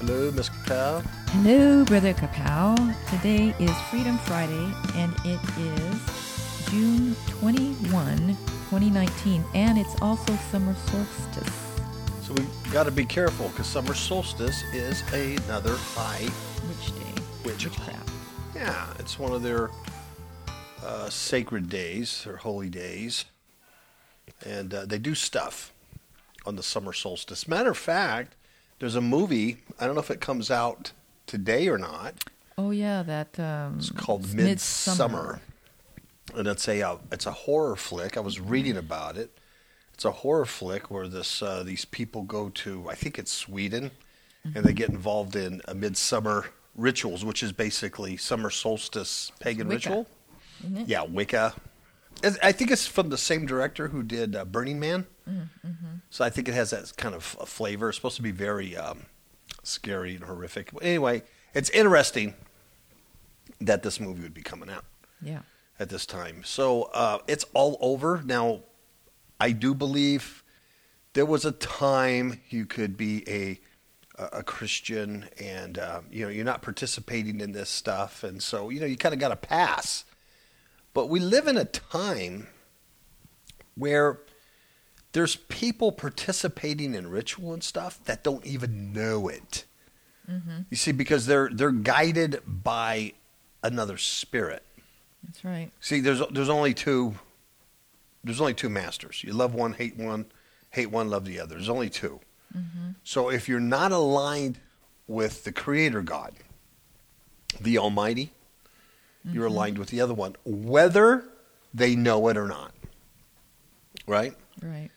Hello, Miss Kapow. Hello, Brother Kapow. Today is Freedom Friday, and it is June 21, 2019, and it's also summer solstice. So we got to be careful because summer solstice is another high witch day? witch. Witchcraft. Yeah, it's one of their uh, sacred days, their holy days, and uh, they do stuff on the summer solstice. Matter of fact, there's a movie. I don't know if it comes out today or not. Oh yeah, that um, It's called it's Midsommar, and it's a uh, it's a horror flick. I was reading about it. It's a horror flick where this uh, these people go to I think it's Sweden, and they get involved in a midsummer rituals, which is basically summer solstice pagan Wicca, ritual. Yeah, Wicca. I think it's from the same director who did uh, Burning Man. So I think it has that kind of flavor. It's supposed to be very um, scary and horrific. But Anyway, it's interesting that this movie would be coming out Yeah. at this time. So uh, it's all over now. I do believe there was a time you could be a a Christian and uh, you know you're not participating in this stuff, and so you know you kind of got to pass. But we live in a time where there's people participating in ritual and stuff that don't even know it. Mm-hmm. You see, because they're they're guided by another spirit. That's right. See, there's there's only two. There's only two masters. You love one, hate one, hate one, love the other. There's only 2 mm-hmm. So if you're not aligned with the Creator God, the Almighty, you're mm-hmm. aligned with the other one, whether they know it or not. Right. Right.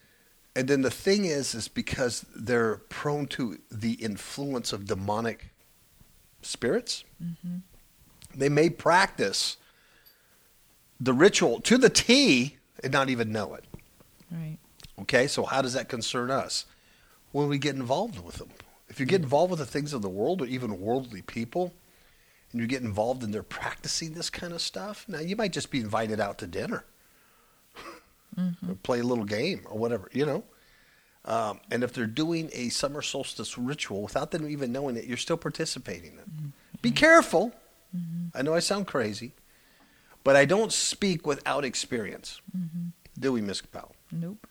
And then the thing is, is because they're prone to the influence of demonic spirits, mm-hmm. they may practice the ritual to the T and not even know it. Right. Okay, so how does that concern us? When we get involved with them. If you get involved with the things of the world or even worldly people, and you get involved in their practicing this kind of stuff, now you might just be invited out to dinner, or play a little game or whatever, you know. Um, and if they're doing a summer solstice ritual without them even knowing it, you're still participating in it. Mm-hmm. Be careful. Mm-hmm. I know I sound crazy, but I don't speak without experience. Do we, Miss Kapow? Nope.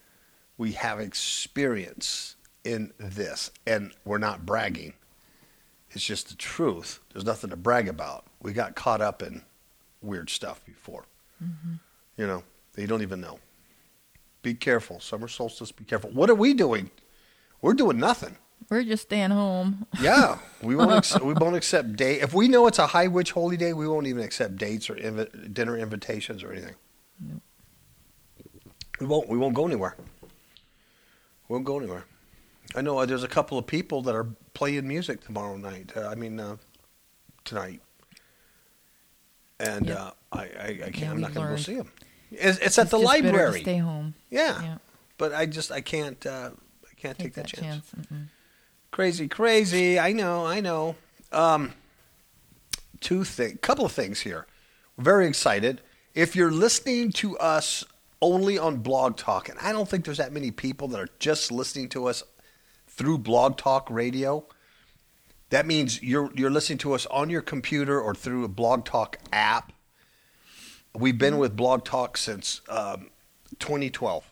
we have experience in this, and we're not bragging. It's just the truth. There's nothing to brag about. We got caught up in weird stuff before. You know, they don't even know. Be careful. Summer solstice, be careful. What are we doing? We're doing nothing. We're just staying home. Yeah, we won't. Ex- we won't accept date. If we know it's a high witch holy day, we won't even accept dates or invi- dinner invitations or anything. Nope. We won't. We won't go anywhere. We won't go anywhere. I know uh, there's a couple of people that are playing music tomorrow night. Uh, I mean, uh, tonight, and Yep. uh, I, I, I can't. Yeah, I'm not going to go see them. It's, it's at the just better to library. stay home. Yeah. Yeah. but I just I can't. Uh, I can't take, Take, that, chance. Mm-mm. Crazy, crazy. I know, I know. Um, two thing, couple of things here. We're very excited. If you're listening to us only on Blog Talk, and I don't think there's that many people that are just listening to us through Blog Talk Radio. That means you're you're listening to us on your computer or through a Blog Talk app. We've been with Blog Talk since um, 2012.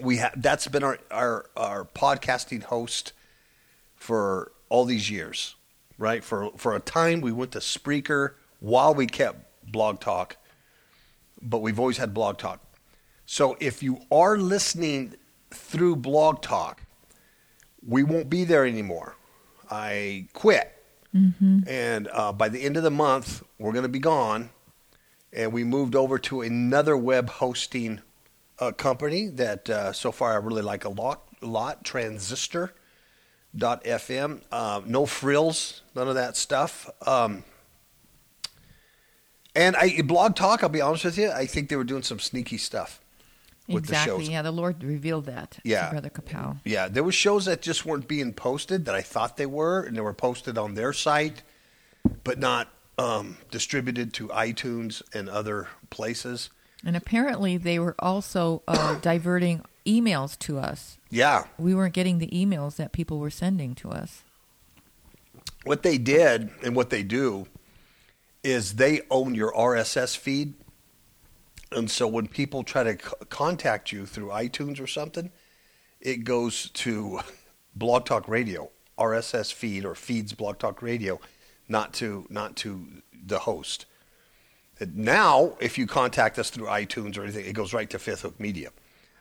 We ha- that's been our, our our podcasting host for all these years, right? For for a time we went to Spreaker while we kept Blog Talk, but we've always had Blog Talk. So if you are listening through Blog Talk. We won't be there anymore. I quit. And uh, by the end of the month, we're going to be gone. And we moved over to another web hosting uh, company that uh, so far I really like a lot, lot transistor.fm. Uh, no frills, none of that stuff. Um, and I Blog Talk, I'll be honest with you, I think they were doing some sneaky stuff with exactly. the shows. Yeah, the Lord revealed that Yeah. to Brother Kapow. Yeah, there were shows that just weren't being posted that I thought they were, and they were posted on their site, but not um, distributed to iTunes and other places. And apparently, they were also uh, diverting emails to us. Yeah, We weren't getting the emails that people were sending to us. what they did and what they do is they own your RSS feed. And so when people try to c- contact you through iTunes or something, it goes to Blog Talk Radio, RSS feed or feeds Blog Talk Radio, not to not to the host. Now, if you contact us through iTunes or anything, it goes right to Fifth Hook Media.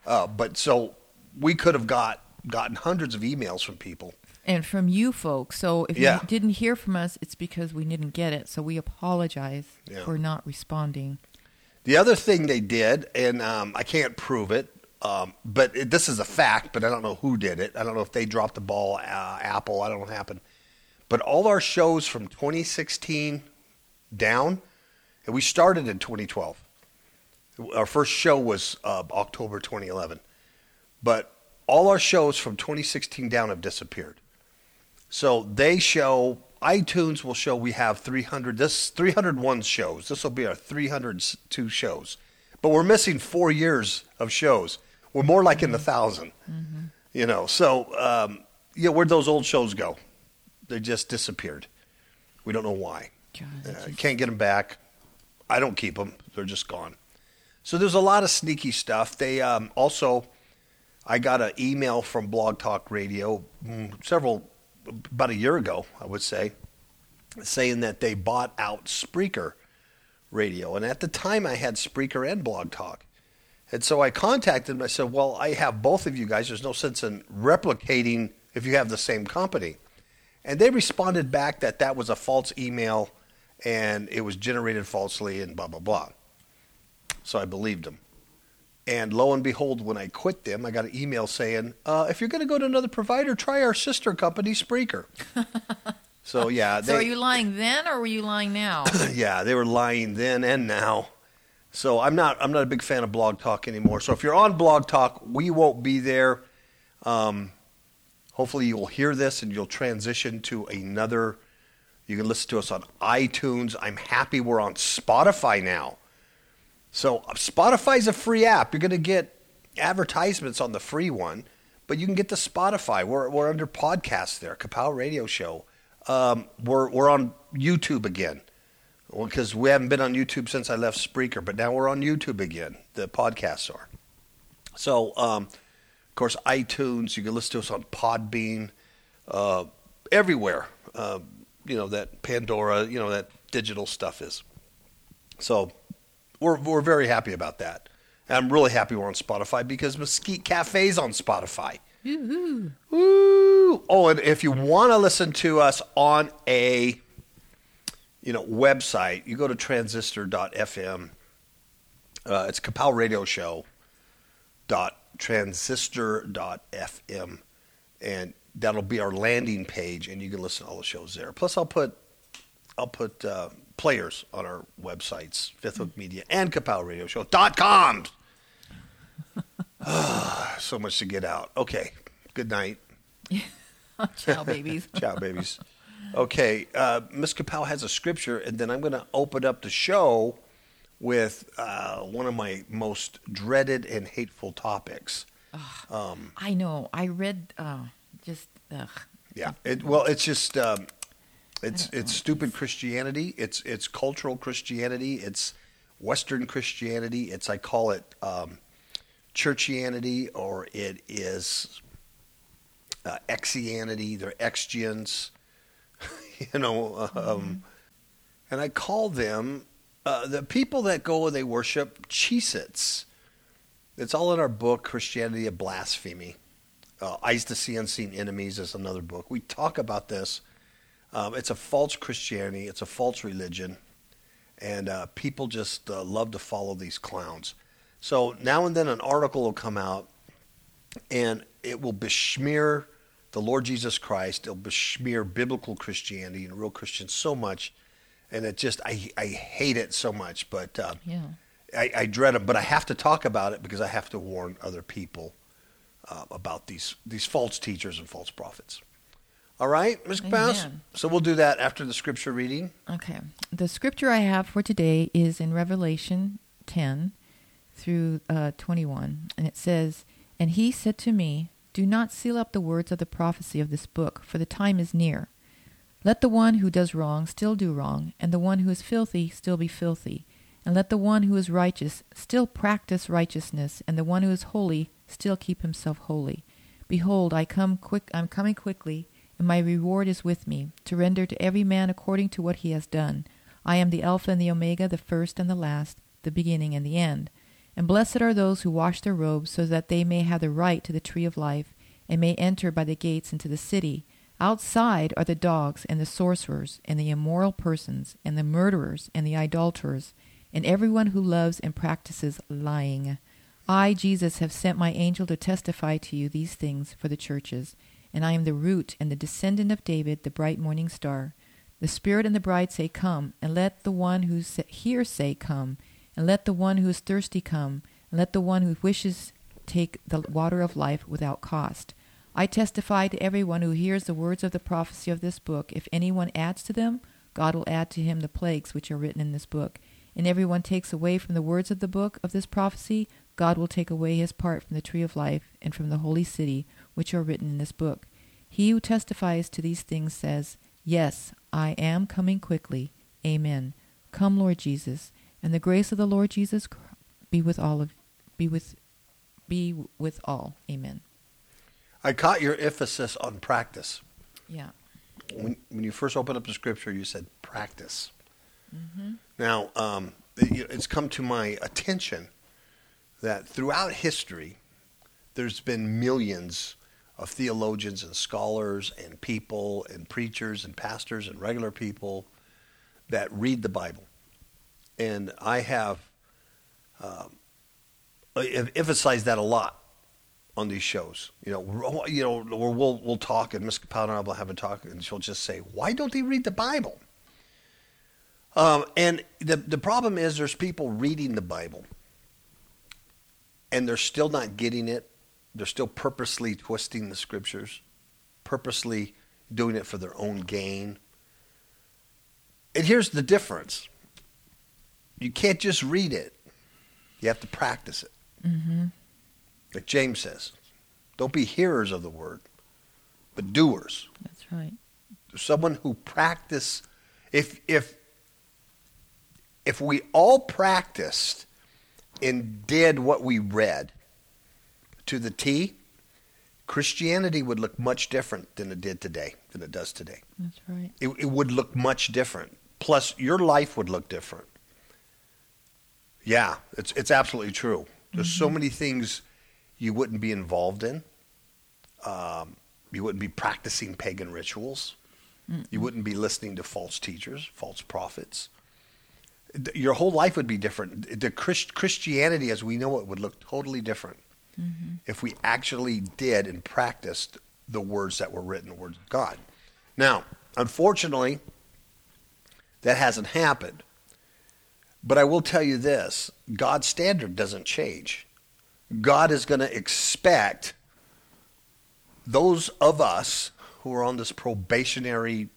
Uh, but so we could have got gotten hundreds of emails from people And from you folks. So if Yeah. you didn't hear from us, it's because we didn't get it. So we apologize Yeah. for not responding. The other thing they did, and um, I can't prove it, um, but it, this is a fact, but I don't know who did it. I don't know if they dropped the ball, uh, Apple. I don't know what happened. But all our shows from 2016 down, and we started in 2012. Our first show was uh, October 2011. But all our shows from 2016 down have disappeared. So they show iTunes will show we have 300 this 301 shows. This will be our 302 shows. But we're missing 4 years of shows. We're more like in the 1000. You know, so um yeah, where'd those old shows go? They just disappeared. We don't know why. God, Uh, can't get them back. I don't keep them. They're just gone. So there's a lot of sneaky stuff. They um, also, I got an email from Blog Talk Radio mm, several, about a year ago, I would say, saying that they bought out Spreaker Radio. And at the time, I had Spreaker and Blog Talk. And so I contacted them. I said, Well, I have both of you guys. There's no sense in replicating if you have the same company. And they responded back that that was a false email and it was generated falsely and blah, blah, blah. So I believed them. And lo and behold, when I quit them, I got an email saying, uh, if you're going to go to another provider, try our sister company, Spreaker. so, yeah. so are you lying then or were you lying now? yeah, they were lying then and now. So I'm not I'm not a big fan of Blog Talk anymore. So if you're on Blog Talk, we won't be there. Um, hopefully you'll hear this and you'll transition to another. You can listen to us on iTunes. I'm happy we're on Spotify now. So Spotify's a free app. You're going to get advertisements on the free one, but you can get the Spotify. We're we're under podcast there, Kapow Radio Show. Um, we're we're on YouTube again. Well, because we haven't been on YouTube since I left Spreaker, but now we're on YouTube again. The podcasts are. So, um, of course, iTunes. You can listen to us on Podbean, uh, everywhere. Uh, you know that Pandora. You know that digital stuff is. So, we're we're very happy about that. And I'm really happy we're on Spotify because Mesquite Cafe's on Spotify. Woo-hoo. Woo! Oh, and if you want to listen to us on a you know website, you go to transistor.fm. Uh, it's Kapow Radio Show dot transistor.fm and that'll be our landing page and you can listen to all the shows there. Plus I'll put I'll put uh, players on our websites, Fifth Hook Media and Kapow Radio Show dot com. so much to get out. Okay. Good night. Ciao, babies. Ciao, babies. Okay, uh, Miss Kapow has a scripture, and then I'm going to open up the show with uh, one of my most dreaded and hateful topics. Um, I know. I read uh, just ugh. yeah, it, well, it's just um, it's it's stupid Christianity. It's it's cultural Christianity. It's Western Christianity. It's I call it um, churchianity, or it is uh, exianity. They're exgians, you know. Um, And I call them uh, the people that go and they worship Cheez-Its. It's all in our book, Christianity of Blasphemy. Uh, Eyes to See Unseen Enemies is another book. We talk about this. Um, it's a false Christianity, it's a false religion, and uh, people just uh, love to follow these clowns. So now and then an article will come out, and it will besmear the Lord Jesus Christ. It'll besmear biblical Christianity and real Christians so much, and it just I I hate it so much. But uh, Yeah. I, I dread it, but I have to talk about it because I have to warn other people uh, about these these false teachers and false prophets. All right, Ms. Pass. So we'll do that after the scripture reading. Okay. The scripture I have for today is in Revelation 10 through uh, 21. And it says, And he said to me, Do not seal up the words of the prophecy of this book, for the time is near. Let the one who does wrong still do wrong, and the one who is filthy still be filthy. And let the one who is righteous still practice righteousness, and the one who is holy still keep himself holy. Behold, I come quick I'm coming quickly, and my reward is with me, to render to every man according to what he has done. I am the Alpha and the Omega, the first and the last, the beginning and the end. And blessed are those who wash their robes, so that they may have the right to the tree of life, and may enter by the gates into the city. Outside are the dogs, and the sorcerers, and the immoral persons, and the murderers, and the idolaters, and everyone who loves and practices lying. I, Jesus, have sent my angel to testify to you these things for the churches. And I am the root and the descendant of David, the bright morning star. The Spirit and the bride say, Come, and let the one who hears say, Come, and let the one who is thirsty come, and let the one who wishes take the water of life without cost. I testify to everyone who hears the words of the prophecy of this book. If anyone adds to them, God will add to him the plagues which are written in this book. And everyone takes away from the words of the book of this prophecy, God will take away his part from the tree of life and from the holy city which are written in this book. He who testifies to these things says, Yes, I am coming quickly. Amen. Come, Lord Jesus, and the grace of the Lord Jesus be with all of be with be with all. Amen. I caught your emphasis on practice. Yeah. When, when you first opened up the scripture, you said practice. Now, um, it- it's come to my attention that throughout history, there's been millions of theologians and scholars and people and preachers and pastors and regular people that read the Bible. And I have um, I've emphasized that a lot on these shows. You know, you know, we'll we'll talk, and Miss Kapow and I will have a talk, and she'll just say, "Why don't they read the Bible?" Um, and the the problem is, there's people reading the Bible, and they're still not getting it. They're still purposely twisting the scriptures, purposely doing it for their own gain. And here's the difference: you can't just read it; you have to practice it. Mm-hmm. Like James says, don't be hearers of the word, but doers. That's right. Someone who practice. If if if we all practiced and did what we read to the T, Christianity would look much different than it did today, than it does today. That's right. It, it would look much different. Plus, your life would look different. Yeah, it's it's absolutely true. There's so mm-hmm. many things you wouldn't be involved in. Um, you wouldn't be practicing pagan rituals. You wouldn't be listening to false teachers, false prophets. Your whole life would be different. The Christ- Christianity, as we know it, would look totally different if we actually did and practiced the words that were written, the words of God. Now, unfortunately, that hasn't happened. But I will tell you this God's standard doesn't change. God is going to expect those of us who are on this probationary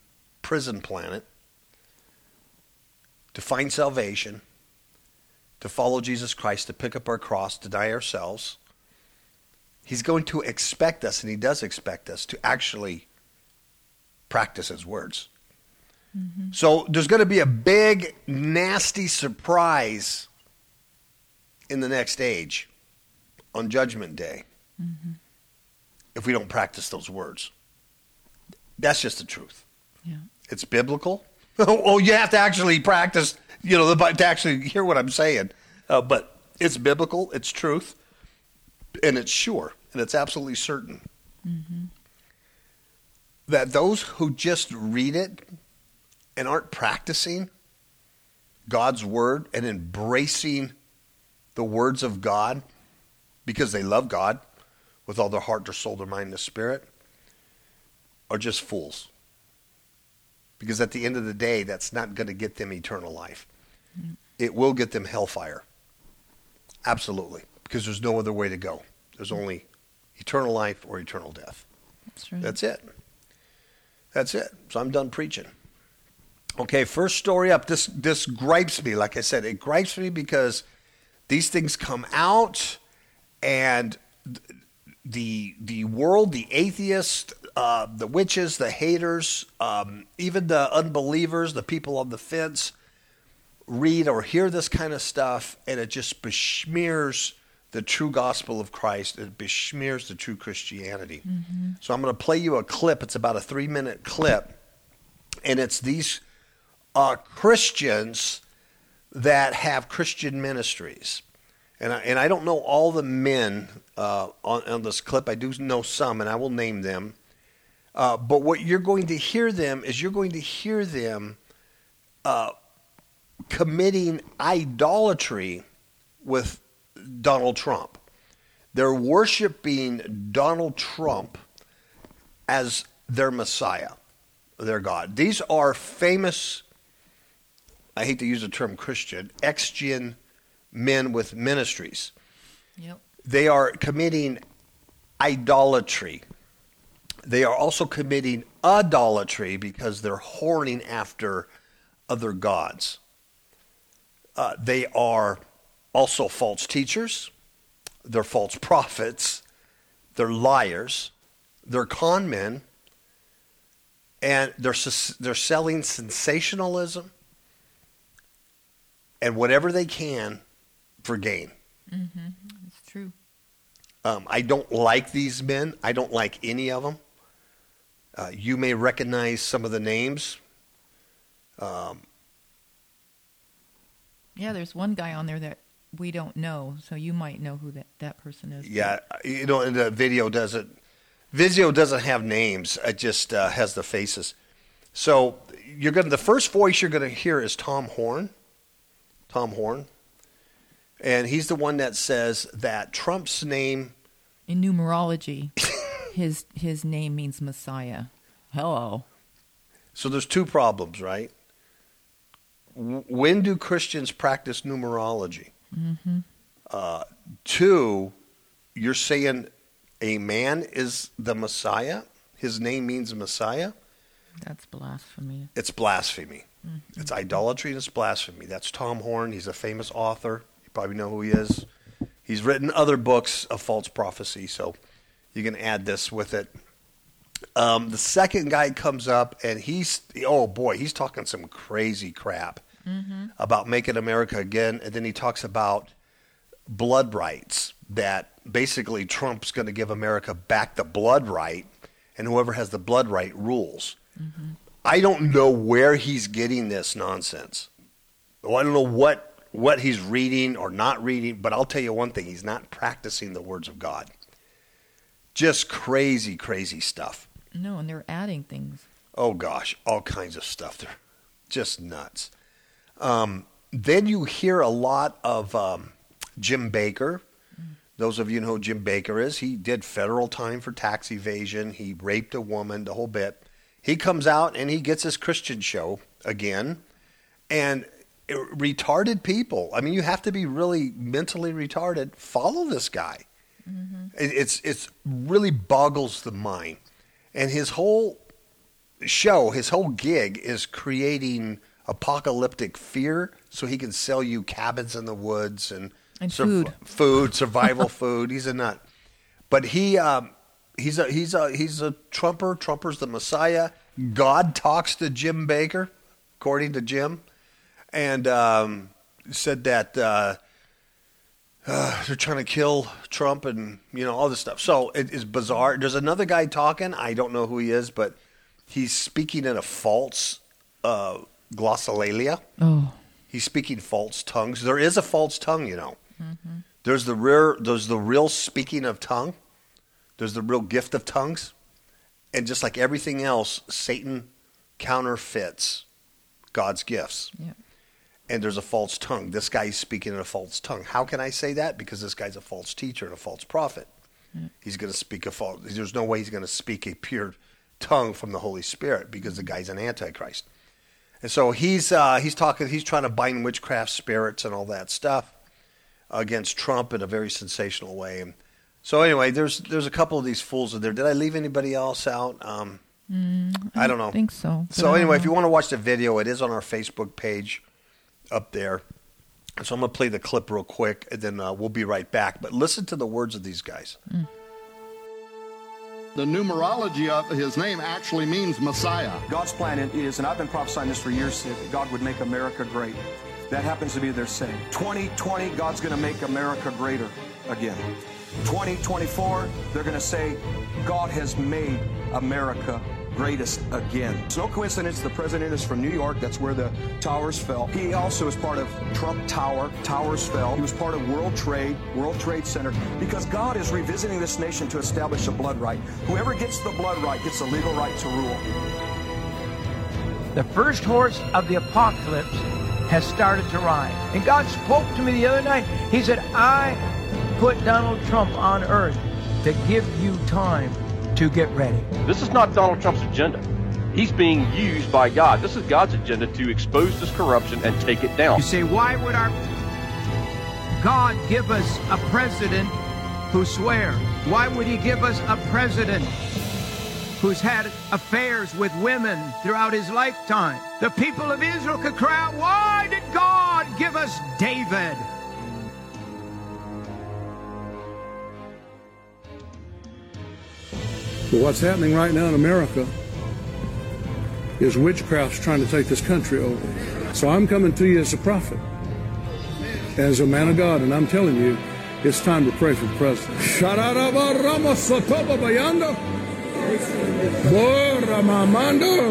prison planet to find salvation, to follow Jesus Christ, to pick up our cross, to die ourselves. He's going to expect us, and He does expect us, to actually practice His words. Mm-hmm. So there's going to be a big, nasty surprise in the next age on Judgment Day if we don't practice those words. That's just the truth. Yeah. It's biblical. oh, you have to actually practice, you know, the, to actually hear what I'm saying. Uh, but it's biblical. It's truth. and it's sure and it's absolutely certain that those who just read it and aren't practicing God's word and embracing the words of God because they love God with all their heart, their soul, their mind, and their spirit are just fools. Because at the end of the day, that's not going to get them eternal life. Mm-hmm. It will get them hellfire. Absolutely. Because there's no other way to go. There's only eternal life or eternal death. That's right. That's it. That's it. So I'm done preaching. Okay, first story up. This this gripes me. Like I said, it gripes me because these things come out, and the the world, the atheists, uh, the witches, the haters, um, even the unbelievers, the people on the fence, read or hear this kind of stuff, and it just besmears the true gospel of Christ. It besmears the true Christianity. So I'm going to play you a clip. It's about a three minute clip, and it's these uh, Christians that have Christian ministries. And I, and I don't know all the men uh, on, on this clip. I do know some, and I will name them. Uh, but what you're going to hear them is you're going to hear them uh, committing idolatry with Donald Trump. They're worshiping Donald Trump as their Messiah, their God. These are famous, I hate to use the term Christian, ex-gen men with ministries. Yep. They are committing idolatry. They are also committing idolatry because they're whoring after other gods. Uh, they are also false teachers. They're false prophets. They're liars. They're con men. And they're, they're selling sensationalism and whatever they can for gain. It's true. Um, I don't like these men. I don't like any of them. Uh, you may recognize some of the names. Yeah, there's one guy on there that we don't know, so you might know who that, that person is. Yeah, you know, and the video doesn't. Vizio doesn't have names. It just uh, has the faces. So you're going. to The first voice you're going to hear is Tom Horn. Tom Horn, and he's the one that says that Trump's name. In numerology, his his name means Messiah. Hello. So there's two problems, right? When do Christians practice numerology? Uh, two, you're saying a man is the Messiah. His name means Messiah. That's blasphemy. It's blasphemy. It's idolatry and it's blasphemy. That's Tom Horn. He's a famous author. Probably know who he is. He's written other books of false prophecy, so you can add this with it. Um, the second guy comes up and he's oh boy, he's talking some crazy crap about making America again, and then he talks about blood rights that basically Trump's going to give America back the blood right, and whoever has the blood right rules. I don't know where he's getting this nonsense. Well, I don't know what what he's reading or not reading, but I'll tell you one thing: he's not practicing the words of God. Just crazy, crazy stuff. No, and they're adding things. Oh gosh, all kinds of stuff. They're just nuts. Um, then you hear a lot of um, Jim Bakker. Those of you know who Jim Bakker is. He did federal time for tax evasion. He raped a woman, the whole bit. He comes out and he gets his Christian show again. And retarded people, I mean, you have to be really mentally retarded. Follow this guy. It, it's it's really boggles the mind. And his whole show, his whole gig is creating apocalyptic fear so he can sell you cabins in the woods and, And food. food, survival food. He's a nut. But he um, he's a he's a he's a trumper. Trumper's the Messiah. God talks to Jim Bakker, according to Jim, and um, said that uh, uh, they're trying to kill Trump and you know all this stuff. So it is bizarre. There's another guy talking. I don't know who he is, but he's speaking in a false uh, glossolalia. Oh, He's speaking false tongues. There is a false tongue, you know. There's the real, there's the real speaking of tongue. There's the real gift of tongues. And just like everything else, Satan counterfeits God's gifts. Yeah. And there's a false tongue. This guy's speaking in a false tongue. How can I say that? Because this guy's a false teacher and a false prophet. He's going to speak a false. There's no way he's going to speak a pure tongue from the Holy Spirit because the guy's an antichrist. And so he's uh, he's talking. He's trying to bind witchcraft spirits and all that stuff against Trump in a very sensational way. And so anyway, there's there's a couple of these fools in there. Did I leave anybody else out? Um, I don't know. think so. So anyway, if you want to watch the video, it is on our Facebook page up there. So I'm going to play the clip real quick, and then uh, we'll be right back. But listen to the words of these guys. The numerology of his name actually means Messiah. God's plan is, and I've been prophesying this for years, that God would make America great. That happens to be their saying. 2020, God's going to make America greater again. 2024, they're going to say, God has made America greatest again. It's no coincidence the president is from New York. That's where the towers fell. He also is part of Trump Tower. Towers fell. He was part of World Trade, World Trade Center, because God is revisiting this nation to establish a blood right. Whoever gets the blood right gets a legal right to rule. The first horse of the apocalypse has started to ride. And God spoke to me the other night. He said, I put Donald Trump on earth to give you time to get ready. This is not Donald Trump's agenda. He's being used by God. This is God's agenda to expose this corruption and take it down. You say, why would our God give us a president who swears? Why would he give us a president who's had affairs with women throughout his lifetime? The people of Israel could cry out, why did God give us David? But what's happening right now in America is witchcraft's trying to take this country over. So I'm coming to you as a prophet, as a man of God, and I'm telling you, it's time to pray for the president.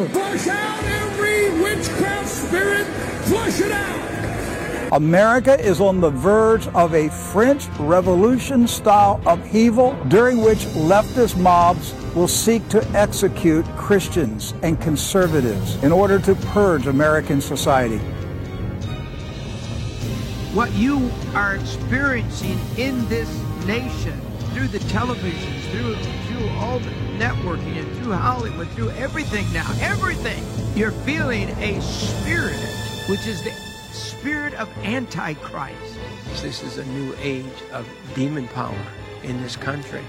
Flush out every witchcraft spirit. Flush it out. America is on the verge of a French Revolution style upheaval during which leftist mobs will seek to execute Christians and conservatives in order to purge American society. what you are experiencing in this nation through the televisions, through through all the networking and through Hollywood, through everything now, everything. You're feeling a spirit, which is the spirit of Antichrist. This is a new age of demon power in this country.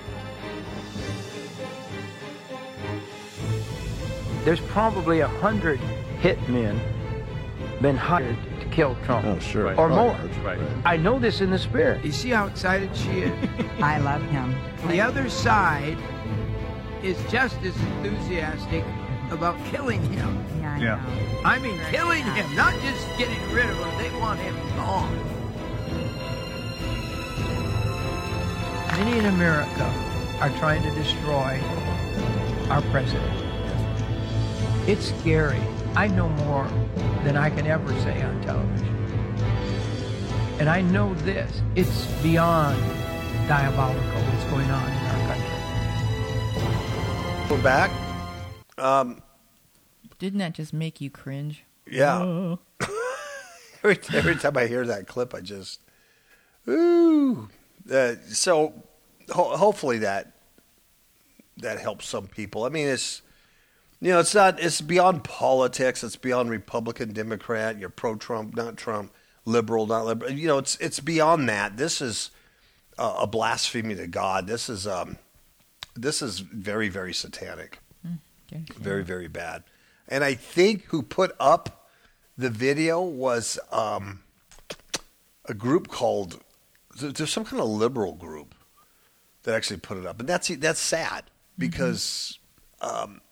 There's probably a hundred hitmen been hired to kill Trump. Oh, sure. Or Right. more. Right. I know this in the spirit. You see how excited she is? I love him. the other side is just as enthusiastic about killing him. Yeah, I Yeah. know. I mean, killing him, not just getting rid of him. They want him gone. Many in America are trying to destroy our president. It's scary. I know more than I can ever say on television. And I know this it's beyond diabolical what's going on in our country. We're back. Um, Didn't that just make you cringe? yeah. every, every time I hear that clip, I just, ooh. Uh, so ho- hopefully that that helps some people. I mean, it's you know, it's not. It's beyond politics. It's beyond Republican, Democrat. You're pro-Trump, not Trump. Liberal, not liberal. You know, it's it's beyond that. This is a, a blasphemy to God. This is um, this is very very satanic. Okay. Very, very bad. And I think who put up the video was um, a group called there's some kind of liberal group that actually put it up, and that's that's sad because, um,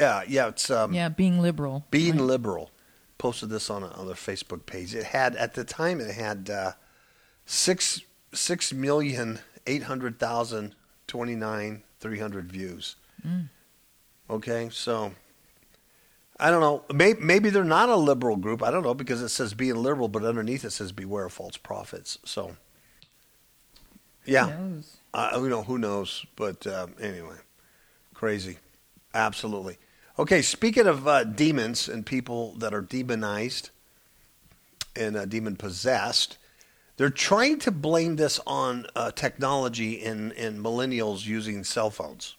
yeah, yeah, it's um, Yeah, being liberal. being Right. liberal. Posted this on a, on their Facebook page. It had at the time it had uh, six six million eight hundred thousand twenty nine three hundred views. Okay, so I don't know. Maybe, maybe they're not a liberal group. I don't know because it says being liberal, but underneath it says beware of false prophets. So Yeah. Who knows? Uh, you know, who knows? But um, anyway, crazy. Absolutely. Okay, speaking of uh, demons and people that are demonized and uh, demon possessed, they're trying to blame this on uh, technology and, and millennials using cell phones.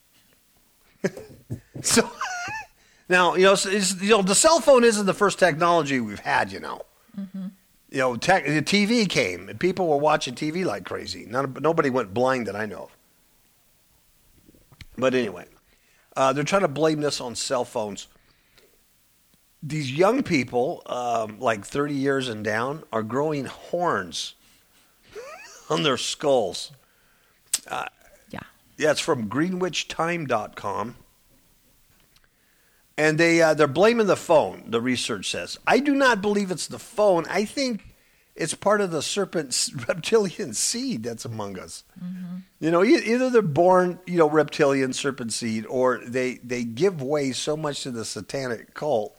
so now, you know, you know, the cell phone isn't the first technology we've had, you know you know, tech, the TV came and people were watching TV like crazy. None, nobody went blind that I know of. But anyway, uh, they're trying to blame this on cell phones. These young people, um, like 30 years and down, are growing horns on their skulls. Yeah. Yeah, it's from greenwichtime.com. And they uh, they're blaming the phone. The research says, "I do not believe it's the phone. I think it's part of the serpent's reptilian seed that's among us. You know, either they're born, you know, reptilian serpent seed, or they they give way so much to the satanic cult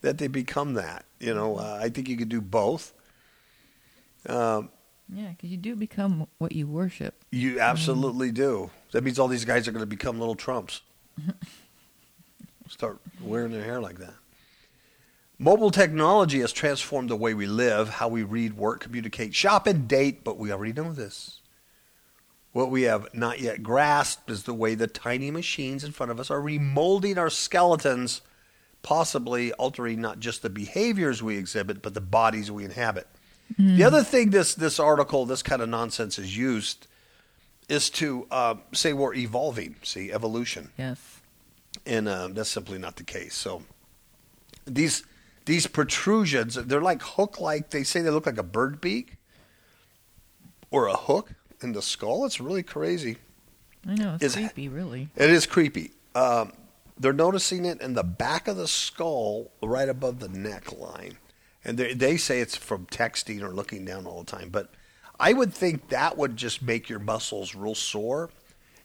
that they become that. You know, uh, I think you could do both. Um, Yeah, because you do become what you worship. You absolutely do. That means all these guys are going to become little Trumps. Start wearing their hair like that. Mobile technology has transformed the way we live, how we read, work, communicate, shop, and date, but we already know this. What we have not yet grasped is the way the tiny machines in front of us are remolding our skeletons, possibly altering not just the behaviors we exhibit, but the bodies we inhabit. The other thing this, this article, this kind of nonsense is used is to uh, say we're evolving, see, evolution. Yes. And uh, that's simply not the case. So these these protrusions, they're like hook like, they say they look like a bird beak or a hook in the skull. It's really crazy. I know. It's Is- creepy, really. It is creepy. Um, they're noticing it in the back of the skull, right above the neckline, and they they say it's from texting or looking down all the time. But I would think that would just make your muscles real sore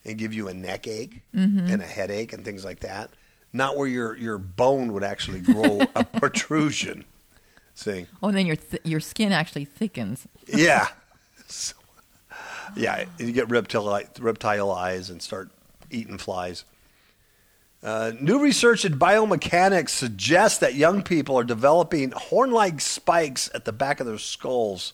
and give you a neck ache Mhm. and a headache and things like that. Not where your your bone would actually grow a protrusion. See, Oh, and then your th- your skin actually thickens. yeah. So, yeah, you get reptile, reptile eyes and start eating flies. Uh, new research in biomechanics suggests that young people are developing horn like spikes at the back of their skulls.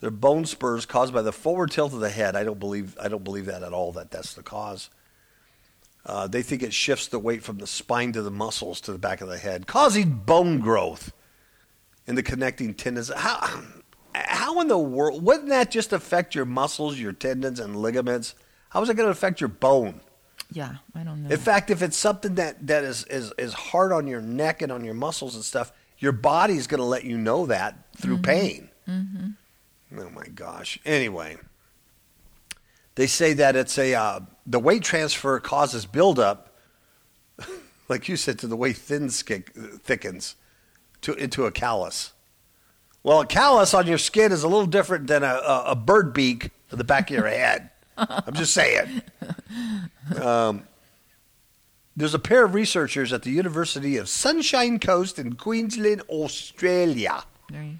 They're bone spurs caused by the forward tilt of the head. I don't believe I don't believe that at all. That that's the cause. Uh, they think it shifts the weight from the spine to the muscles to the back of the head, causing bone growth in the connecting tendons. How how in the world wouldn't that just affect your muscles, your tendons, and ligaments? How is it going to affect your bone? Yeah, I don't know. In fact, if it's something that, that is, is, is hard on your neck and on your muscles and stuff, your body's going to let you know that through pain. Mm-hmm. Oh my gosh. Anyway, they say that it's a uh, the weight transfer causes buildup, like you said, to the way thin skin thickens to into a callus. Well, a callus on your skin is a little different than a, a, a bird beak on the back of your head. I'm just saying. Um, there's a pair of researchers at the University of Sunshine Coast in Queensland, Australia. You-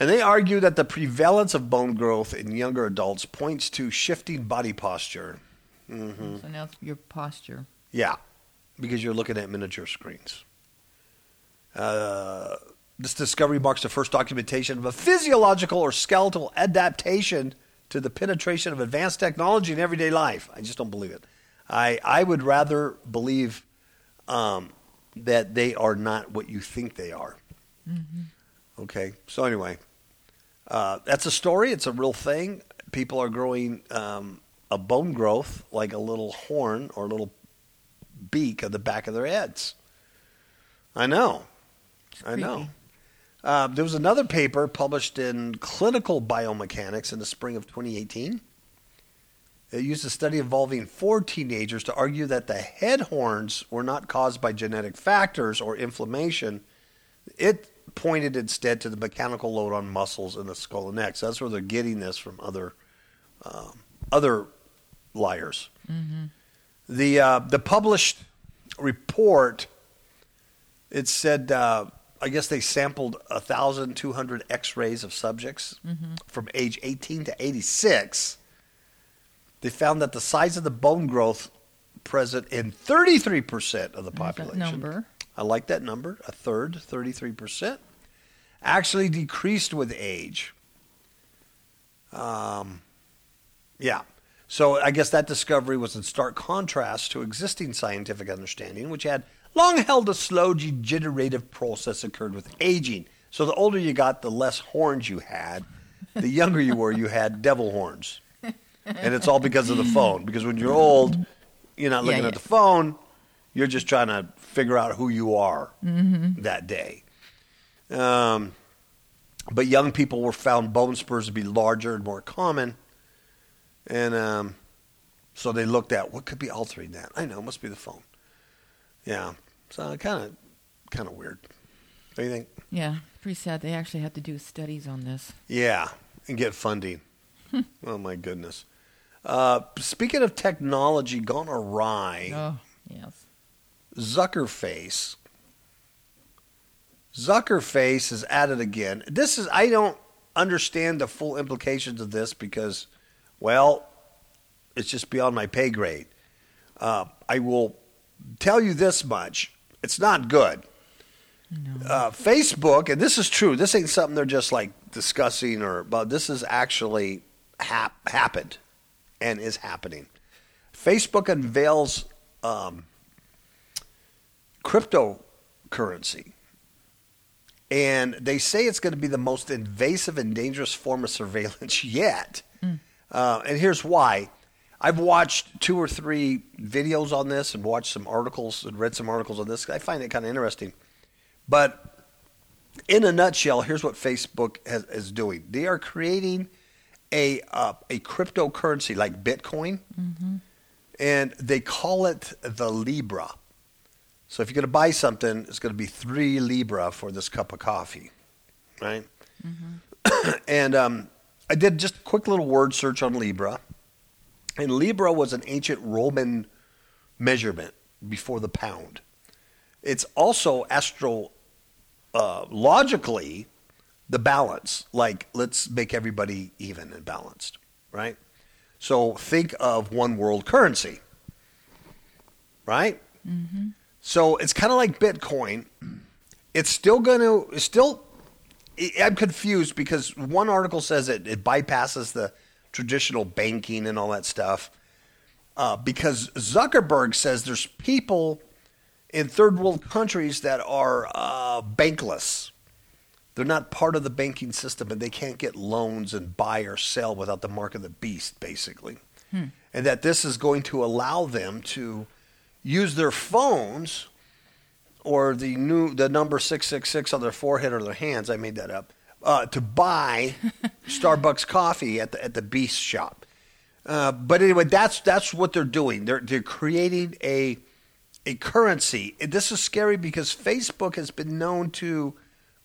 And they argue that the prevalence of bone growth in younger adults points to shifting body posture. hmm So now it's your posture. Yeah, because you're looking at miniature screens. Uh, this discovery marks the first documentation of a physiological or skeletal adaptation to the penetration of advanced technology in everyday life. I just don't believe it. I, I would rather believe um, that they are not what you think they are. Okay, so anyway, uh, that's a story. It's a real thing. People are growing um, a bone growth like a little horn or a little beak at the back of their heads. I know. I know. Uh, there was another paper published in Clinical Biomechanics in the spring of 2018. It used a study involving four teenagers to argue that the head horns were not caused by genetic factors or inflammation. It pointed instead to the mechanical load on muscles in the skull and neck. So that's where they're getting this from other um, other liars. The uh, the published report it said uh, I guess they sampled 1,200 X-rays of subjects Mm-hmm. from age 18 to 86. They found that the size of the bone growth present in 33% of the population. I like that number. A third, 33%, actually decreased with age. Um, yeah. So I guess that discovery was in stark contrast to existing scientific understanding, which had long held a slow degenerative process occurred with aging. So the older you got, the less horns you had. The younger you were, you had devil horns. And it's all because of the phone. Because when you're old, you're not Yeah, looking yeah. at the phone. You're just trying to figure out who you are Mm-hmm. that day. Um, but young people were found bone spurs to be larger and more common. And um, so they looked at what could be altering that. I know, it must be the phone. Yeah. So kind of kind of weird. What do you think? Yeah, pretty sad. They actually had to do studies on this. Yeah, and get funding. oh my goodness. Uh, speaking of technology gone awry, Oh, yes. Zuckerface. Zuckerface is at it again. This is I don't understand the full implications of this because, well, it's just beyond my pay grade. Uh, I will tell you this much: it's not good. Uh, Facebook, and this is true. This ain't something they're just like discussing or, but this is actually hap- happened and is happening. Facebook unveils um, cryptocurrency. And they say it's going to be the most invasive and dangerous form of surveillance yet. Uh, and here's why. I've watched two or three videos on this and watched some articles and read some articles on this. I find it kind of interesting. But in a nutshell, here's what Facebook has, is doing. They are creating a uh, a cryptocurrency like Bitcoin, and they call it the Libra. So if you're going to buy something, it's going to be three Libra for this cup of coffee, right? and um, I did just a quick little word search on Libra, and Libra was an ancient Roman measurement before the pound. It's also astrologically uh, the balance. Like let's make everybody even and balanced, right? So think of one world currency, right? So it's kind of like Bitcoin. It's still going to, still, I'm confused because one article says it, it bypasses the traditional banking and all that stuff. Uh, because Zuckerberg says there's people in third world countries that are uh, bankless. They're not part of the banking system and they can't get loans and buy or sell without the mark of the beast, basically. And that this is going to allow them to use their phones or the new the number 666 on their forehead or their hands i made that up uh, to buy starbucks coffee at the at the beast shop. Uh, but anyway that's that's what they're doing. They're they're creating a a currency. And this is scary because facebook has been known to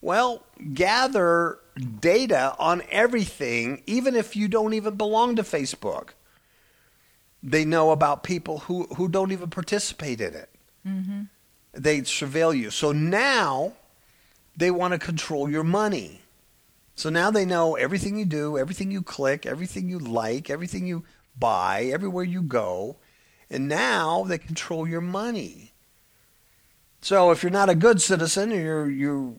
well gather data on everything even if you don't even belong to facebook they know about people who, who don't even participate in it mm-hmm. they surveil you. So now they want to control your money. So now they know everything you do, everything you click, everything you like, everything you buy, everywhere you go. And now they control your money. So if you're not a good citizen, or you're you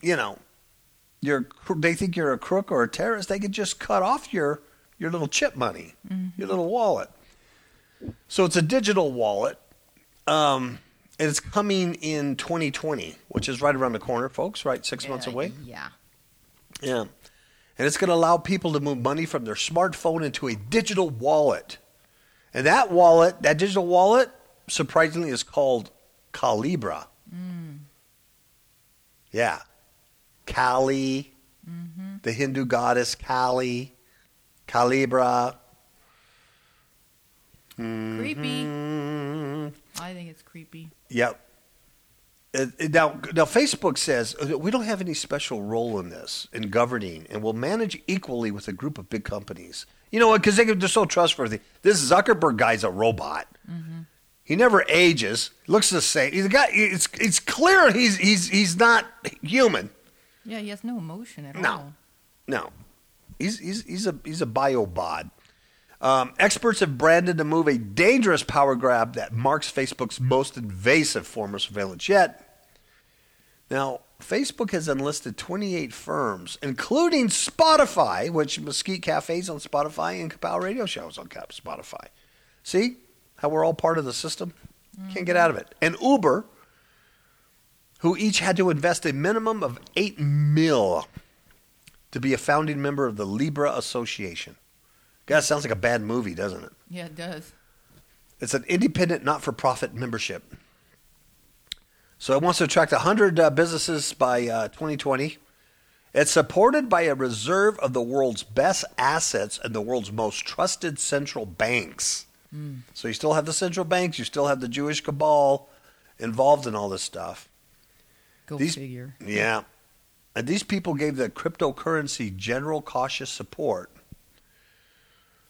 you know, you're they think you're a crook or a terrorist, they could just cut off your your little chip money, your mm-hmm. little wallet. So it's a digital wallet. Um, and it's coming in 2020, which is right around the corner, folks, right? Six months away. Yeah. Yeah. And it's going to allow people to move money from their smartphone into a digital wallet. And that wallet, that digital wallet, surprisingly, is called Calibra. Mm. Yeah. Kali, mm-hmm. the Hindu goddess Kali, Calibra. Creepy. Mm, I think it's creepy. Yep. Uh, now, now, Facebook says uh, we don't have any special role in this in governing, and we'll manage equally with a group of big companies. You know what? Because they, they're so trustworthy. This Zuckerberg guy's a robot. He never ages. Looks the same. He's a guy. It's it's clear he's he's he's not human. Yeah, he has no emotion at No. all. No, he's he's he's a he's a biobot. Um, experts have branded the move a dangerous power grab that marks Facebook's most invasive form of surveillance yet. Now, Facebook has enlisted 28 firms, including Spotify, which Mesquite Cafes on Spotify and Kapow Radio shows on Spotify. See how we're all part of the system? Can't get out of it. And Uber, who each had to invest a minimum of 8 mil to be a founding member of the Libra Association. God, sounds like a bad movie, doesn't it? Yeah, it does. It's an independent, not for profit membership. So it wants to attract 100 uh, businesses by uh, 2020. It's supported by a reserve of the world's best assets and the world's most trusted central banks. So you still have the central banks, you still have the Jewish cabal involved in all this stuff. Go These- figure. Yeah. And these people gave the cryptocurrency general cautious support.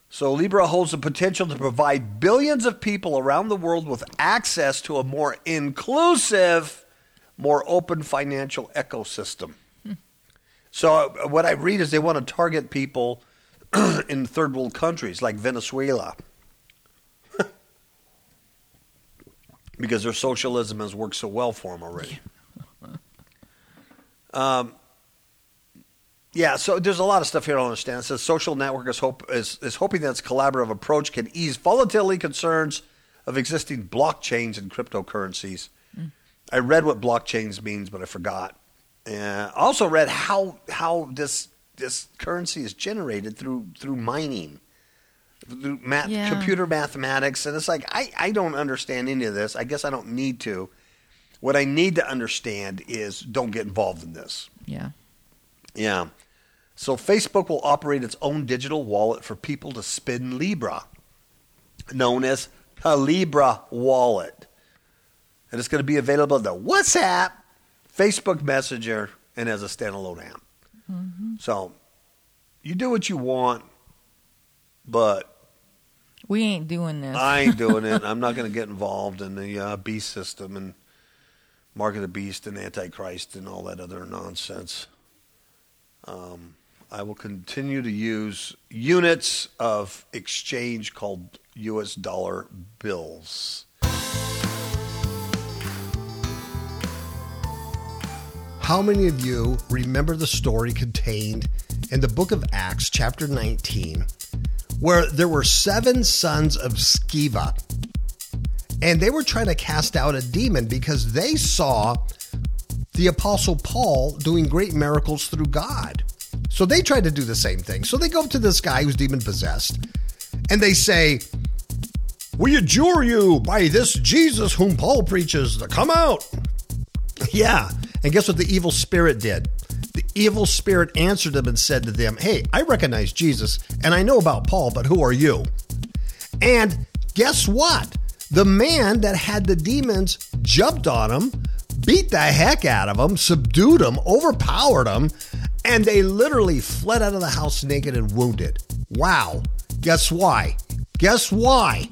So Libra holds the potential to provide billions of people around the world with access to a more inclusive, more open financial ecosystem. So uh, what I read is they want to target people in third world countries like Venezuela. because their socialism has worked so well for them already. Um, yeah, so there's a lot of stuff here I don't understand. It says social network is, hope, is, is hoping that its collaborative approach can ease volatility concerns of existing blockchains and cryptocurrencies. I read what blockchains means, but I forgot. Uh, I also read how how this this currency is generated through through mining, through math, Yeah. computer mathematics, and it's like I, I don't understand any of this. I guess I don't need to. What I need to understand is don't get involved in this. Yeah. Yeah. So Facebook will operate its own digital wallet for people to spin Libra, known as a Libra wallet. And it's going to be available in the WhatsApp, Facebook Messenger, and as a standalone app. So you do what you want, but We ain't doing this. I ain't doing it. I'm not going to get involved in the uh, beast system and mark of the beast and antichrist and all that other nonsense. Um, I will continue to use units of exchange called U.S. dollar bills. How many of you remember the story contained in the book of Acts, chapter 19, where there were seven sons of Sceva? And they were trying to cast out a demon because they saw the Apostle Paul doing great miracles through God. So they tried to do the same thing. So they go up to this guy who's demon possessed and they say, We adjure you by this Jesus whom Paul preaches to come out. Yeah. And guess what the evil spirit did? The evil spirit answered them and said to them, Hey, I recognize Jesus and I know about Paul, but who are you? And guess what? The man that had the demons jumped on him, beat the heck out of him, subdued him, overpowered him, and they literally fled out of the house naked and wounded. Wow. Guess why? Guess why?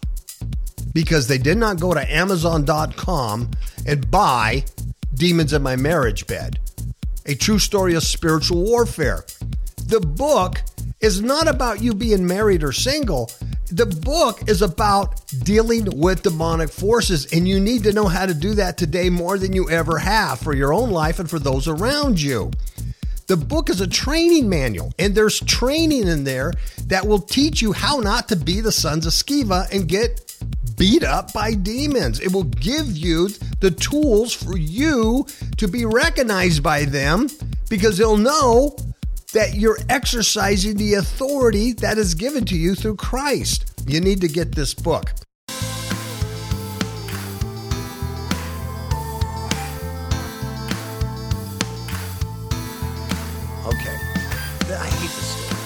Because they did not go to Amazon.com and buy Demons in My Marriage Bed, a true story of spiritual warfare. The book is not about you being married or single. The book is about dealing with demonic forces, and you need to know how to do that today more than you ever have for your own life and for those around you. The book is a training manual, and there's training in there that will teach you how not to be the sons of Sceva and get beat up by demons. It will give you the tools for you to be recognized by them because they'll know that you're exercising the authority that is given to you through Christ. You need to get this book. Hate this story.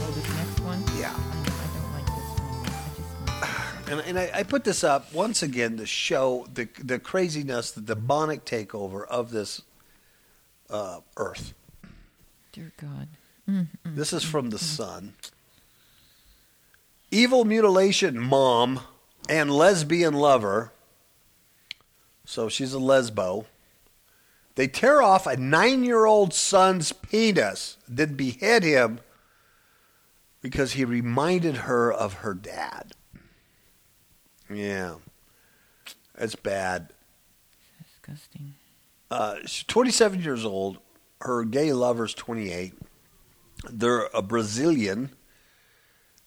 oh, this next one? Yeah. I, don't like this one. I just And, and I, I put this up once again to show the the craziness, the demonic takeover of this uh, earth. Dear God. Mm, mm, this is mm, from the Sun. Evil mutilation mom and lesbian lover. So she's a lesbo. They tear off a nine year old son's penis, then behead him because he reminded her of her dad. Yeah. That's bad. Disgusting. Uh, she's 27 years old. Her gay lover's 28. They're a Brazilian.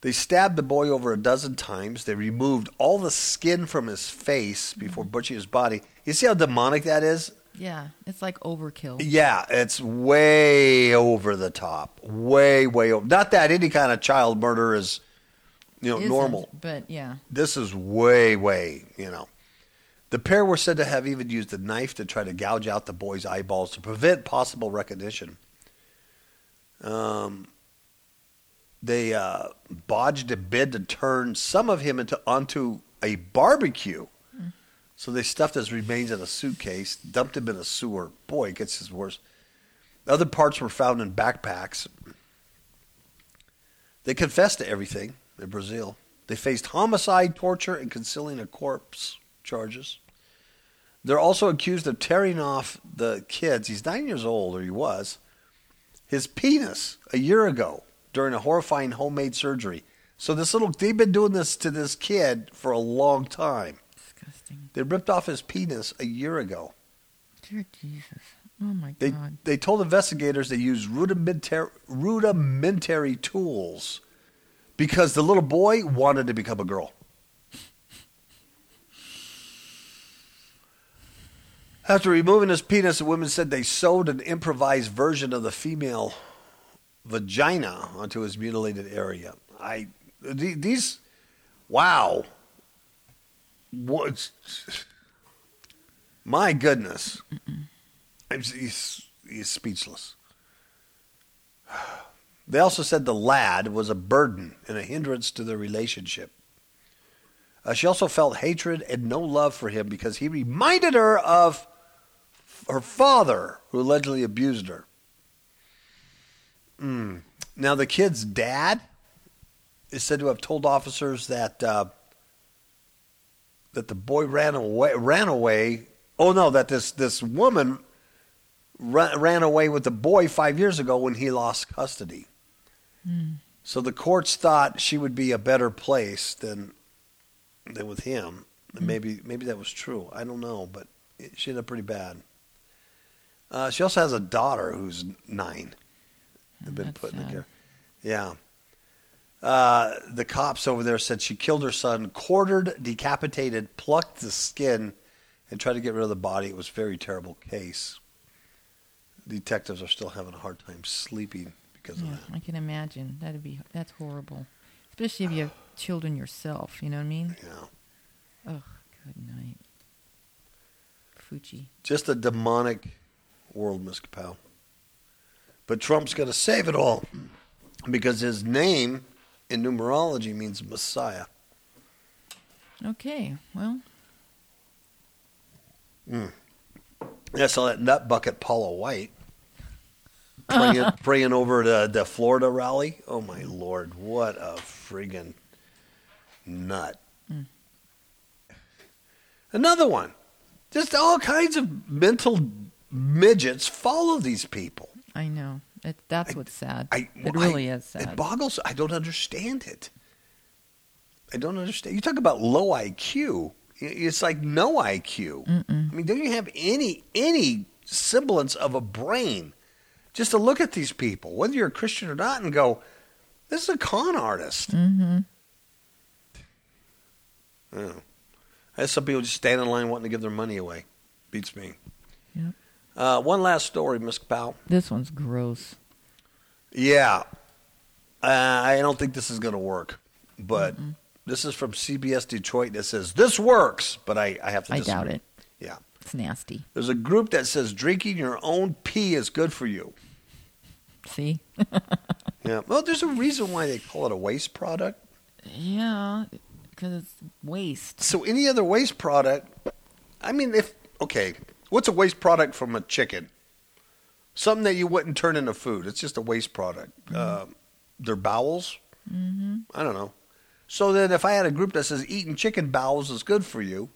They stabbed the boy over a dozen times. They removed all the skin from his face before butchering his body. You see how demonic that is? Yeah, it's like overkill. Yeah, it's way over the top. Way, way over. Not that any kind of child murder is, you know, Isn't, normal. But yeah. This is way, way, you know. The pair were said to have even used a knife to try to gouge out the boy's eyeballs to prevent possible recognition. Um, they uh, bodged a bid to turn some of him into onto a barbecue. So they stuffed his remains in a suitcase, dumped him in a sewer. Boy, it gets his worse. Other parts were found in backpacks. They confessed to everything in Brazil. They faced homicide, torture, and concealing a corpse charges. They're also accused of tearing off the kids. He's nine years old, or he was. His penis a year ago during a horrifying homemade surgery. So this little they've been doing this to this kid for a long time. Disgusting. They ripped off his penis a year ago. Dear Jesus. Oh my They God. they told investigators they used rudimentary, rudimentary tools because the little boy wanted to become a girl. After removing his penis, the women said they sewed an improvised version of the female vagina onto his mutilated area. I these, wow, what? My goodness, I'm, he's, he's speechless. They also said the lad was a burden and a hindrance to their relationship. Uh, she also felt hatred and no love for him because he reminded her of her father, who allegedly abused her. Mm. Now, the kid's dad is said to have told officers that uh, that the boy ran away. Ran away. Oh no, that this this woman ran, ran away with the boy five years ago when he lost custody. So the courts thought she would be a better place than than with him. And maybe maybe that was true. I don't know, but it, she ended up pretty bad. Uh, she also has a daughter who's nine. They've been that's put in the care. Yeah. Uh, the cops over there said she killed her son, quartered, decapitated, plucked the skin, and tried to get rid of the body. It was a very terrible case. Detectives are still having a hard time sleeping because Yeah, of that. I can imagine. That'd be that's horrible. Especially if you have children yourself, you know what I mean? Yeah. Oh, good night. Fuji. Just a demonic world, Miss Capel. But Trump's going to save it all because his name in numerology means Messiah. Okay, well, hmm. I saw that nut bucket Paula White praying, praying over the, the Florida rally. Oh, my Lord. What a friggin' nut. Hmm. Another one. Just all kinds of mental midgets follow these people. I know. It, that's what's sad. I, it I- really is sad. It boggles. I don't understand it. I don't understand. You talk about low IQ. It's like no IQ. I mean, don't you have any any semblance of a brain? Just to look at these people, whether you're a Christian or not, and go, "This is a con artist." mm-hmm. I know. I have some people just stand in line wanting to give their money away. Beats me. Uh, one last story, Miss Powell. This one's gross. Yeah. Uh, I don't think this is going to work. But this is from CBS Detroit that says, this works, but I, I have to I disagree. doubt it. Yeah. It's nasty. There's a group that says drinking your own pee is good for you. See? Yeah. Well, there's a reason why they call it a waste product. yeah, because it's waste. So any other waste product, I mean, if, okay, what's a waste product from a chicken? Something that you wouldn't turn into food. It's just a waste product. Uh, their bowels? Mm-hmm. I don't know. So then, if I had a group that says eating chicken bowels is good for you,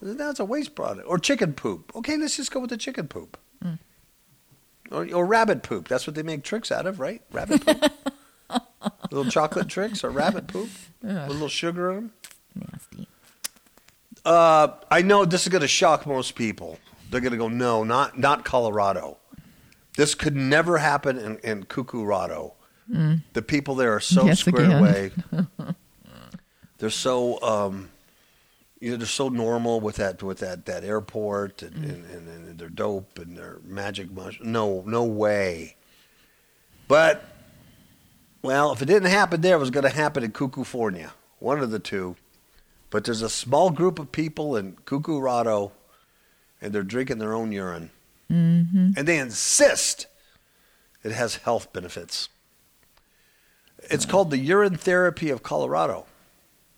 then that's a waste product. Or chicken poop. Okay, let's just go with the chicken poop. Or, or rabbit poop. That's what they make tricks out of, right? Rabbit poop. little chocolate tricks or rabbit poop with a little sugar in them. Nasty. Uh, I know this is going to shock most people. They're going to go, no, not not Colorado. This could never happen in, in Cucurado. The people there are so Yes, squared away. they're so um, you know they're so normal with that with that that airport and, and, and, and their dope and their magic mush. No, no way. But well, if it didn't happen there, it was going to happen in Cucufornia. One of the two. But there's a small group of people in Cucurado, and they're drinking their own urine. Mm-hmm. And they insist it has health benefits. It's called the Urine Therapy of Colorado.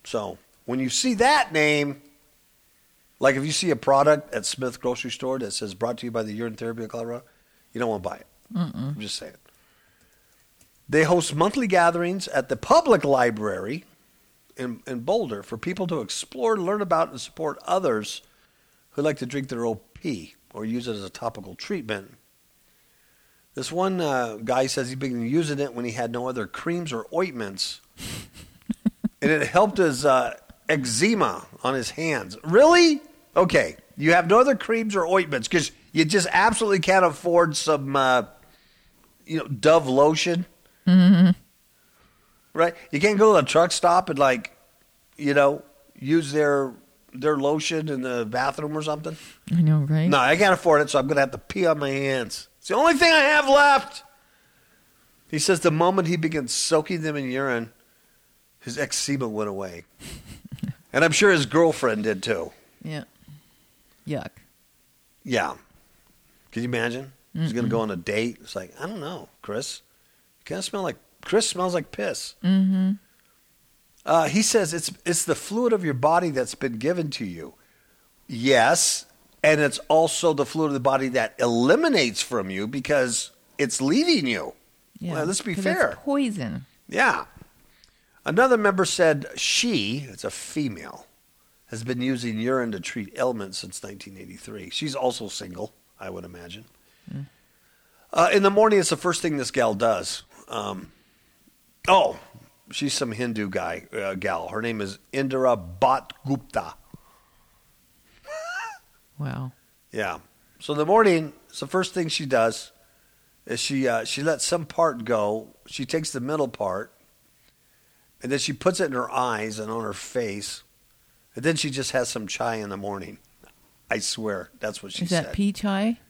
So when you see that name, like if you see a product at Smith grocery store that says brought to you by the Urine Therapy of Colorado, you don't want to buy it. I'm just saying. They host monthly gatherings at the public library in, in Boulder for people to explore, learn about, and support others who like to drink their pee or use it as a topical treatment. This one uh, guy says he'd been using it when he had no other creams or ointments, and it helped his uh, eczema on his hands. Really? Okay, you have no other creams or ointments because you just absolutely can't afford some, uh, you know, Dove lotion right? You can't go to a truck stop and like, you know, use their their lotion in the bathroom or something. I know, right? No, I can't afford it, so I'm gonna have to pee on my hands. It's the only thing I have left. He says the moment he began soaking them in urine, his eczema went away, and I'm sure his girlfriend did too. Yeah. Yuck. Yeah, can you imagine? He's gonna go on a date. It's like I don't know, Chris. You kind of smell like Chris smells like piss. Mm-hmm. Uh, he says it's it's the fluid of your body that's been given to you. Yes, and it's also the fluid of the body that eliminates from you because it's leaving you. Yeah. Well, let's be fair. poison. Yeah. Another member said she, it's a female, has been using urine to treat ailments since 1983. She's also single, I would imagine. Uh, in the morning, it's the first thing this gal does. Um, oh, she's some Hindu guy, uh, gal. Her name is Indira Bhat Gupta. Wow. Yeah. So in the morning, it's the first thing she does is she uh, she lets some part go. She takes the middle part, and then she puts it in her eyes and on her face, and then she just has some chai in the morning. I swear, that's what she Is said. that pea chai?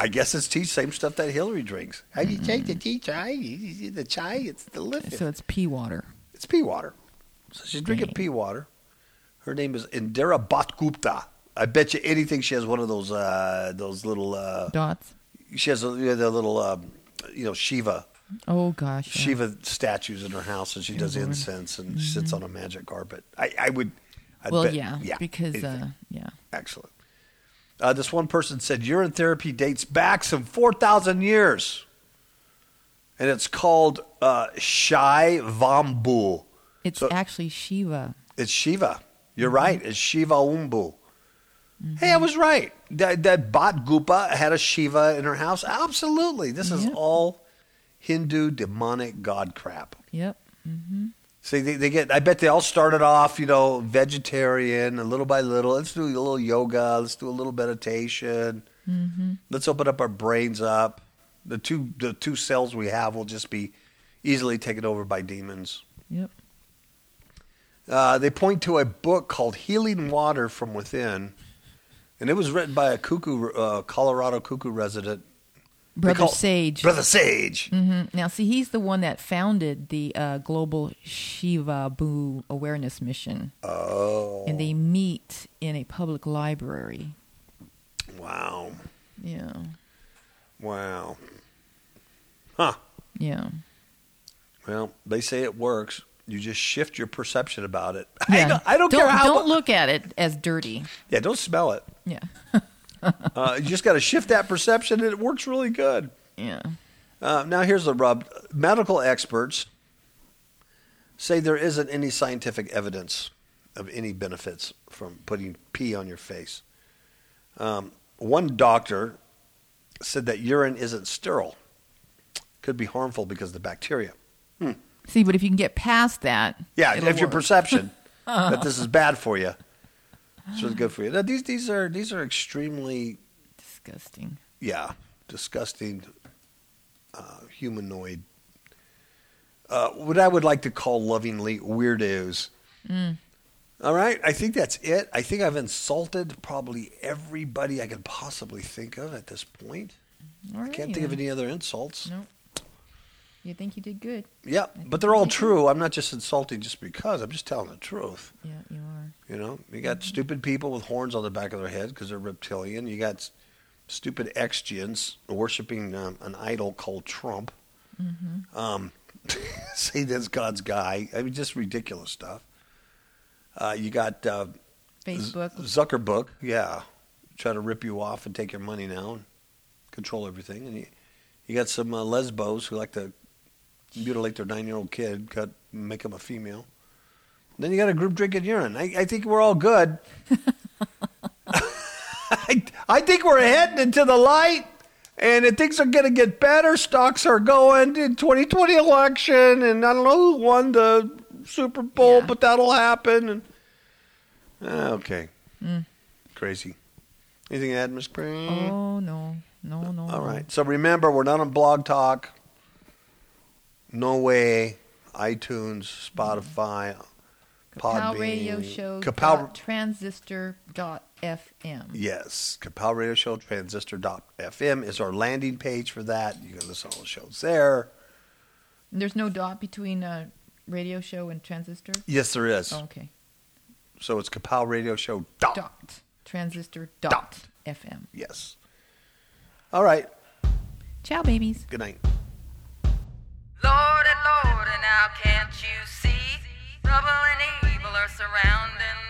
I guess it's tea, same stuff that Hillary drinks. How do you take the tea chai? You- The chai, it's delicious. So it's pea water. It's pea water. So she's drinking Dang. pea water. Her name is Indira Bhat Gupta. I bet you anything she has one of those uh, those little uh, Dots. she has a, you know, the little um, you know Shiva Oh gosh. yeah. Shiva statues in her house, and she does Lord. incense and sits on a magic carpet. I, I would. I'd Well, bet- yeah, because uh, yeah. excellent. Uh, this one person said urine therapy dates back some four thousand years, and it's called uh, Shai Vambu. It's So- actually Shiva. It's Shiva. You're right. It's Shiva Umbu. Hey, I was right. That, that Bhat Gupta had a Shiva in her house. Absolutely. This is Yep. all Hindu demonic god crap. Yep. See, they, they get. I bet they all started off, you know, vegetarian, and little by little. Let's do a little yoga. Let's do a little meditation. Let's open up our brains up. The two the two cells we have will just be easily taken over by demons. Yep. Uh, they point to a book called Healing Water from Within, and it was written by a cuckoo, uh, Colorado cuckoo resident. Brother Sage. Brother Sage. hmm Now, see, he's the one that founded the uh, Global Shiva Boo Awareness Mission, Oh, and they meet in a public library. wow. Yeah. Wow. Huh. Yeah. Well, they say it works. You just shift your perception about it. I Yeah. don't, I don't, don't care how. Don't look at it as dirty. Yeah, don't smell it. Yeah. Uh, you just got to shift that perception, and it works really good. Yeah. Uh, now, here's the rub medical experts say there isn't any scientific evidence of any benefits from putting pee on your face. Um, one doctor said that urine isn't sterile, could be harmful because of the bacteria. See, but if you can get past that, Yeah, if your perception that this is bad for you, it's really good for you. Now, these these are these are extremely disgusting. yeah disgusting uh, humanoid. Uh, what I would like to call lovingly weirdos. Mm. All right, I think that's it. I think I've insulted probably everybody I could possibly think of at this point. I can't think of any other insults. No. You think you did good? Yeah, but they're all true. I'm not just insulting just because. I'm just telling the truth. Yeah, you are. You know, you got stupid people with horns on the back of their head because they're reptilian. You got stupid ex-gens worshiping um, an idol called Trump. Mm-hmm. Um, say that's God's guy. I mean, just ridiculous stuff. Uh, you got uh, Facebook. Zuckerberg, yeah, try to rip you off and take your money now and control everything. And you, you got some uh, lesbos who like to mutilate their nine-year-old kid, cut, make him a female. Then you got a group drinking urine. I, I think we're all good. I, I think we're heading into the light, and things are going to get better. Stocks are going in 2020 election, and I don't know who won the Super Bowl, but that'll happen. And Ah, okay, Mm. crazy. Anything to add, Miss Green? Oh no, no, no. All no. right. So remember, we're not on Blog Talk. No way. iTunes, Spotify, Kapow Podbean, Radio Show. Dot Transistor. Dot FM. Yes, Kapow Radio Show Transistor.fm is our landing page for that. You can listen to all the shows there. There's no dot between uh, radio show and transistor. Yes, there is. Oh, okay. So it's Kapow Radio Show. Dot. Dot transistor. Dot, FM. Yes. All right. Ciao, babies. Good night. Lordy, Lordy, now can't you see? Trouble and evil are surrounding